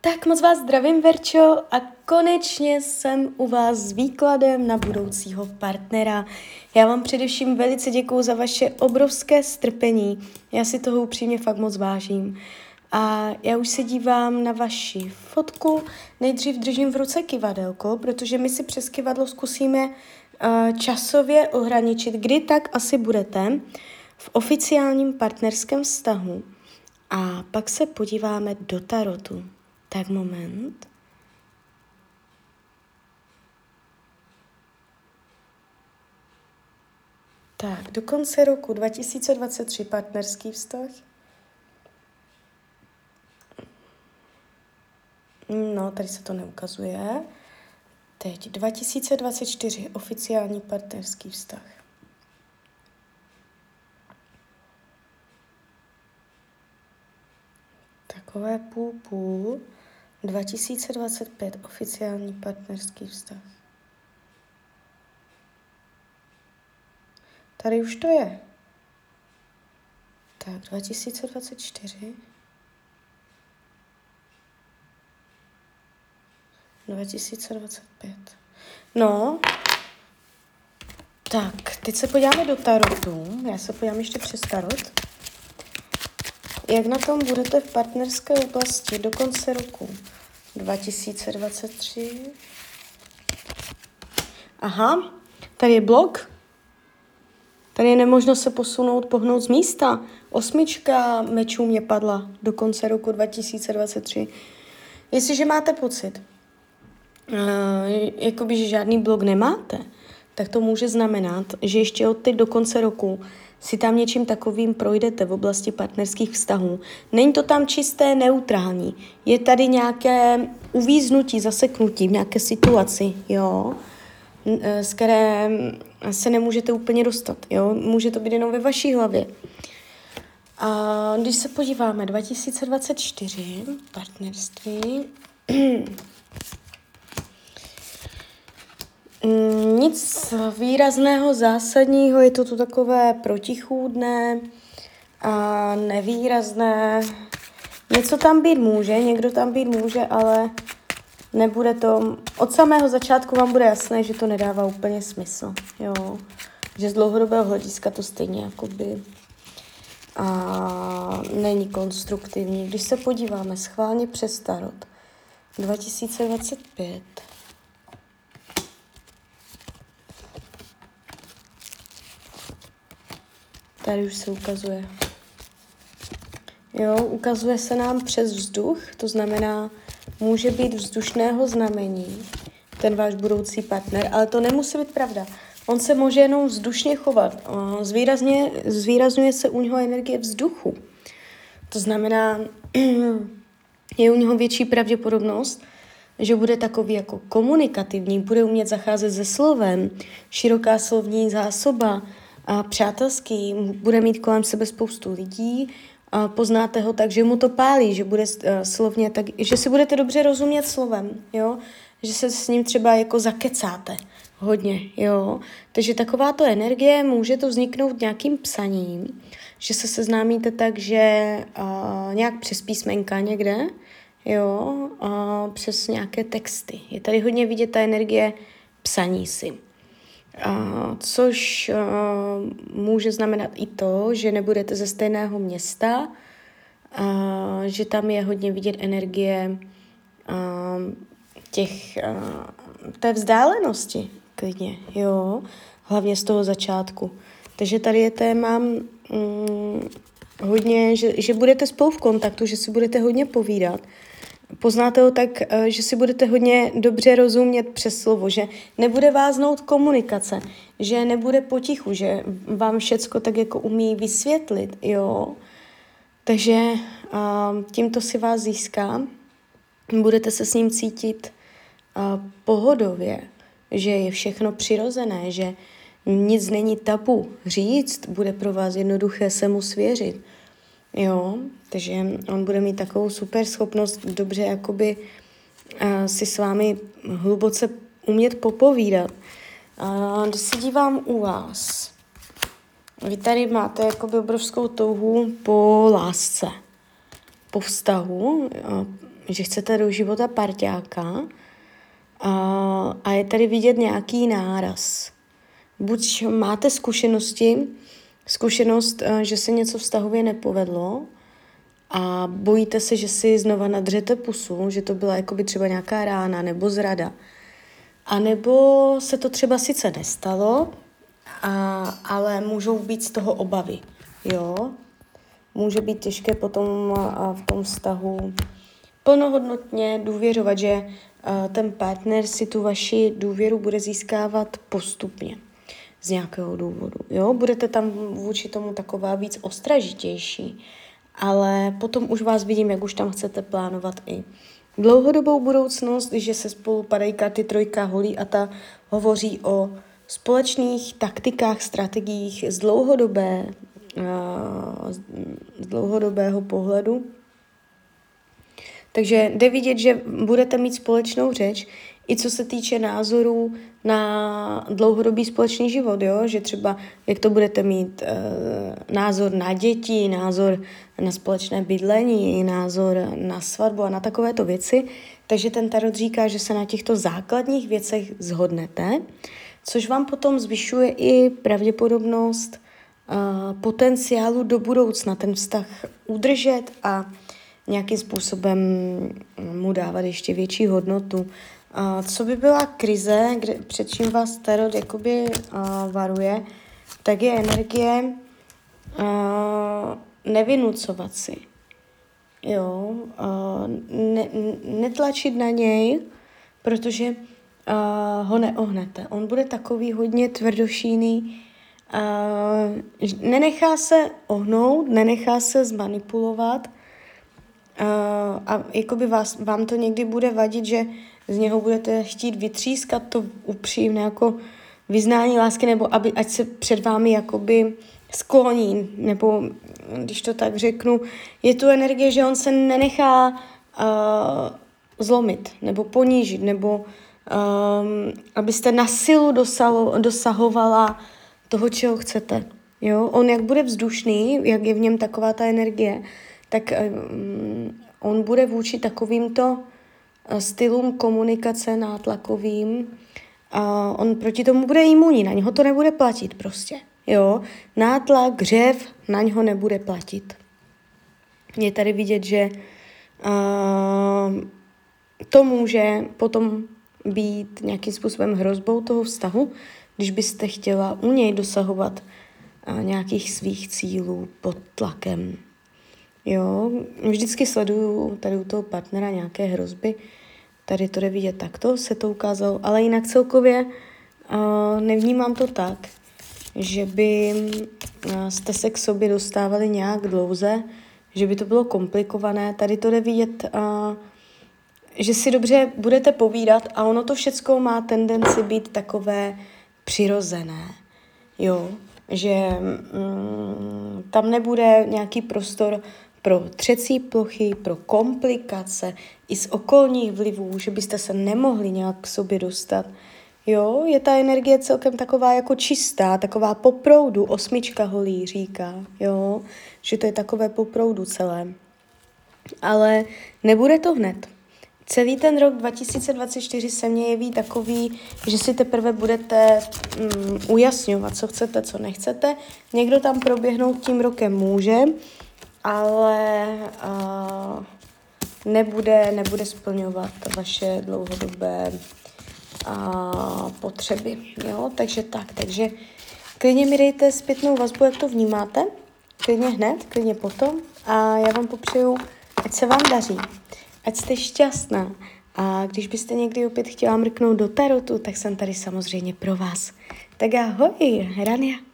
Tak moc vás zdravím, Verčo, a konečně jsem u vás s výkladem na budoucího partnera. Já vám především velice děkuju za vaše obrovské strpení. Já si toho upřímně fakt moc vážím. A já už se dívám na vaši fotku. Nejdřív držím v ruce kivadelko, protože my si přes kivadlo zkusíme uh, časově ohraničit, kdy tak asi budete v oficiálním partnerském vztahu. A pak se podíváme do tarotu. Tak moment. Tak, do konce roku 2023 partnerský vztah. No, tady se to neukazuje. Teď 2024 oficiální partnerský vztah. Takové půl půl. 2025 oficiální partnerský vztah. Tady už to je. Tak, 2024. 2025. No, tak, teď se podíváme do tarotu. Já se podívám ještě přes tarot. Jak na tom budete v partnerské oblasti do konce roku 2023? Aha, tady je blok. Tady je nemožnost se posunout, pohnout z místa. Osmička mečů mě padla do konce roku 2023. Jestliže máte pocit, uh, jakoby, že žádný blok nemáte, tak to může znamenat, že ještě od teď do konce roku si tam něčím takovým projdete v oblasti partnerských vztahů. Není to tam čisté neutrální. Je tady nějaké uvíznutí, zaseknutí v nějaké situaci, jo, e, z které se nemůžete úplně dostat, jo. Může to být jenom ve vaší hlavě. A když se podíváme, 2024, partnerství, Mm, nic výrazného, zásadního, je to tu takové protichůdné a nevýrazné. Něco tam být může, někdo tam být může, ale nebude to... Od samého začátku vám bude jasné, že to nedává úplně smysl, jo. Že z dlouhodobého hlediska to stejně jakoby a není konstruktivní. Když se podíváme schválně přes Tarot 2025, Tady už se ukazuje. Jo, ukazuje se nám přes vzduch, to znamená, může být vzdušného znamení ten váš budoucí partner, ale to nemusí být pravda. On se může jenom vzdušně chovat. Zvýrazně, zvýrazňuje se u něho energie vzduchu. To znamená, je u něho větší pravděpodobnost, že bude takový jako komunikativní, bude umět zacházet se slovem, široká slovní zásoba, přátelský, bude mít kolem sebe spoustu lidí, poznáte ho tak, že mu to pálí, že bude uh, slovně tak, že si budete dobře rozumět slovem, jo, že se s ním třeba jako zakecáte hodně, jo. Takže takováto energie může to vzniknout nějakým psaním, že se seznámíte tak, že uh, nějak přes písmenka někde, jo, uh, přes nějaké texty. Je tady hodně vidět ta energie psaní si. Což může znamenat i to, že nebudete ze stejného města, že tam je hodně vidět energie těch, té vzdálenosti klidně, jo, hlavně z toho začátku. Takže tady je téma um, hodně, že, že budete spolu v kontaktu, že si budete hodně povídat, Poznáte ho tak, eh, že si budete hodně dobře rozumět přes slovo, že nebude váznout komunikace, že nebude potichu, že vám všecko tak jako umí vysvětlit, jo. Takže tímto si vás získá, budete se s ním cítit pohodově, že je všechno přirozené, že nic není tabu říct, bude pro vás jednoduché se mu svěřit. Jo, takže on bude mít takovou super schopnost dobře jakoby uh, si s vámi hluboce umět popovídat. Uh, když se dívám u vás, vy tady máte jakoby obrovskou touhu po lásce, po vztahu. Uh, že chcete do života parťáka a, a je tady vidět nějaký náraz. Buď máte zkušenosti, zkušenost, eh, že se něco vztahově nepovedlo a bojíte se, že si znova nadřete pusu, že to byla jakoby třeba nějaká rána nebo zrada. A nebo se to třeba sice nestalo, a, ale můžou být z toho obavy. Jo? Může být těžké potom a v tom vztahu plnohodnotně důvěřovat, že ten partner si tu vaši důvěru bude získávat postupně z nějakého důvodu. Jo? Budete tam vůči tomu taková víc ostražitější, ale potom už vás vidím, jak už tam chcete plánovat i dlouhodobou budoucnost, že se spolu padají karty trojka holí a ta hovoří o společných taktikách, strategiích z dlouhodobé, z dlouhodobého pohledu. Takže jde vidět, že budete mít společnou řeč, i co se týče názorů na dlouhodobý společný život, jo? že třeba jak to budete mít e, názor na děti, názor na společné bydlení, názor na svatbu a na takovéto věci. Takže ten tarot říká, že se na těchto základních věcech zhodnete, což vám potom zvyšuje i pravděpodobnost e, potenciálu do budoucna ten vztah udržet a nějakým způsobem mu dávat ještě větší hodnotu. A co by byla krize, kde, před čím vás Tarot jakoby uh, varuje, tak je energie uh, nevynucovat si. Jo, uh, ne, netlačit na něj, protože uh, ho neohnete. On bude takový hodně tvrdošíný, uh, nenechá se ohnout, nenechá se zmanipulovat uh, a jakoby vás, vám to někdy bude vadit, že z něho budete chtít vytřískat to upřímné jako vyznání lásky, nebo aby, ať se před vámi jakoby skloní, nebo když to tak řeknu, je tu energie, že on se nenechá uh, zlomit, nebo ponížit, nebo um, abyste na silu dosalo, dosahovala toho, čeho chcete. Jo? On jak bude vzdušný, jak je v něm taková ta energie, tak um, on bude vůči takovýmto stylům komunikace nátlakovým, a on proti tomu bude imunní, na něho to nebude platit prostě. Jo, nátlak, hřev na něho nebude platit. Je tady vidět, že uh, to může potom být nějakým způsobem hrozbou toho vztahu, když byste chtěla u něj dosahovat uh, nějakých svých cílů pod tlakem. Jo, vždycky sleduju tady u toho partnera nějaké hrozby. Tady to jde vidět takto, se to ukázalo, ale jinak celkově uh, nevnímám to tak, že by uh, jste se k sobě dostávali nějak dlouze, že by to bylo komplikované. Tady to jde vidět, uh, že si dobře budete povídat a ono to všecko má tendenci být takové přirozené. Jo, že mm, tam nebude nějaký prostor pro třecí plochy, pro komplikace i z okolních vlivů, že byste se nemohli nějak k sobě dostat. Jo, je ta energie celkem taková jako čistá, taková po proudu, osmička holí říká, jo, že to je takové po proudu celé. Ale nebude to hned. Celý ten rok 2024 se mně jeví takový, že si teprve budete mm, ujasňovat, co chcete, co nechcete. Někdo tam proběhnout tím rokem může, ale uh, nebude, nebude splňovat vaše dlouhodobé uh, potřeby. Jo? Takže tak, takže klidně mi dejte zpětnou vazbu, jak to vnímáte, klidně hned, klidně potom a já vám popřeju, ať se vám daří, ať jste šťastná a když byste někdy opět chtěla mrknout do tarotu, tak jsem tady samozřejmě pro vás. Tak ahoj, Rania.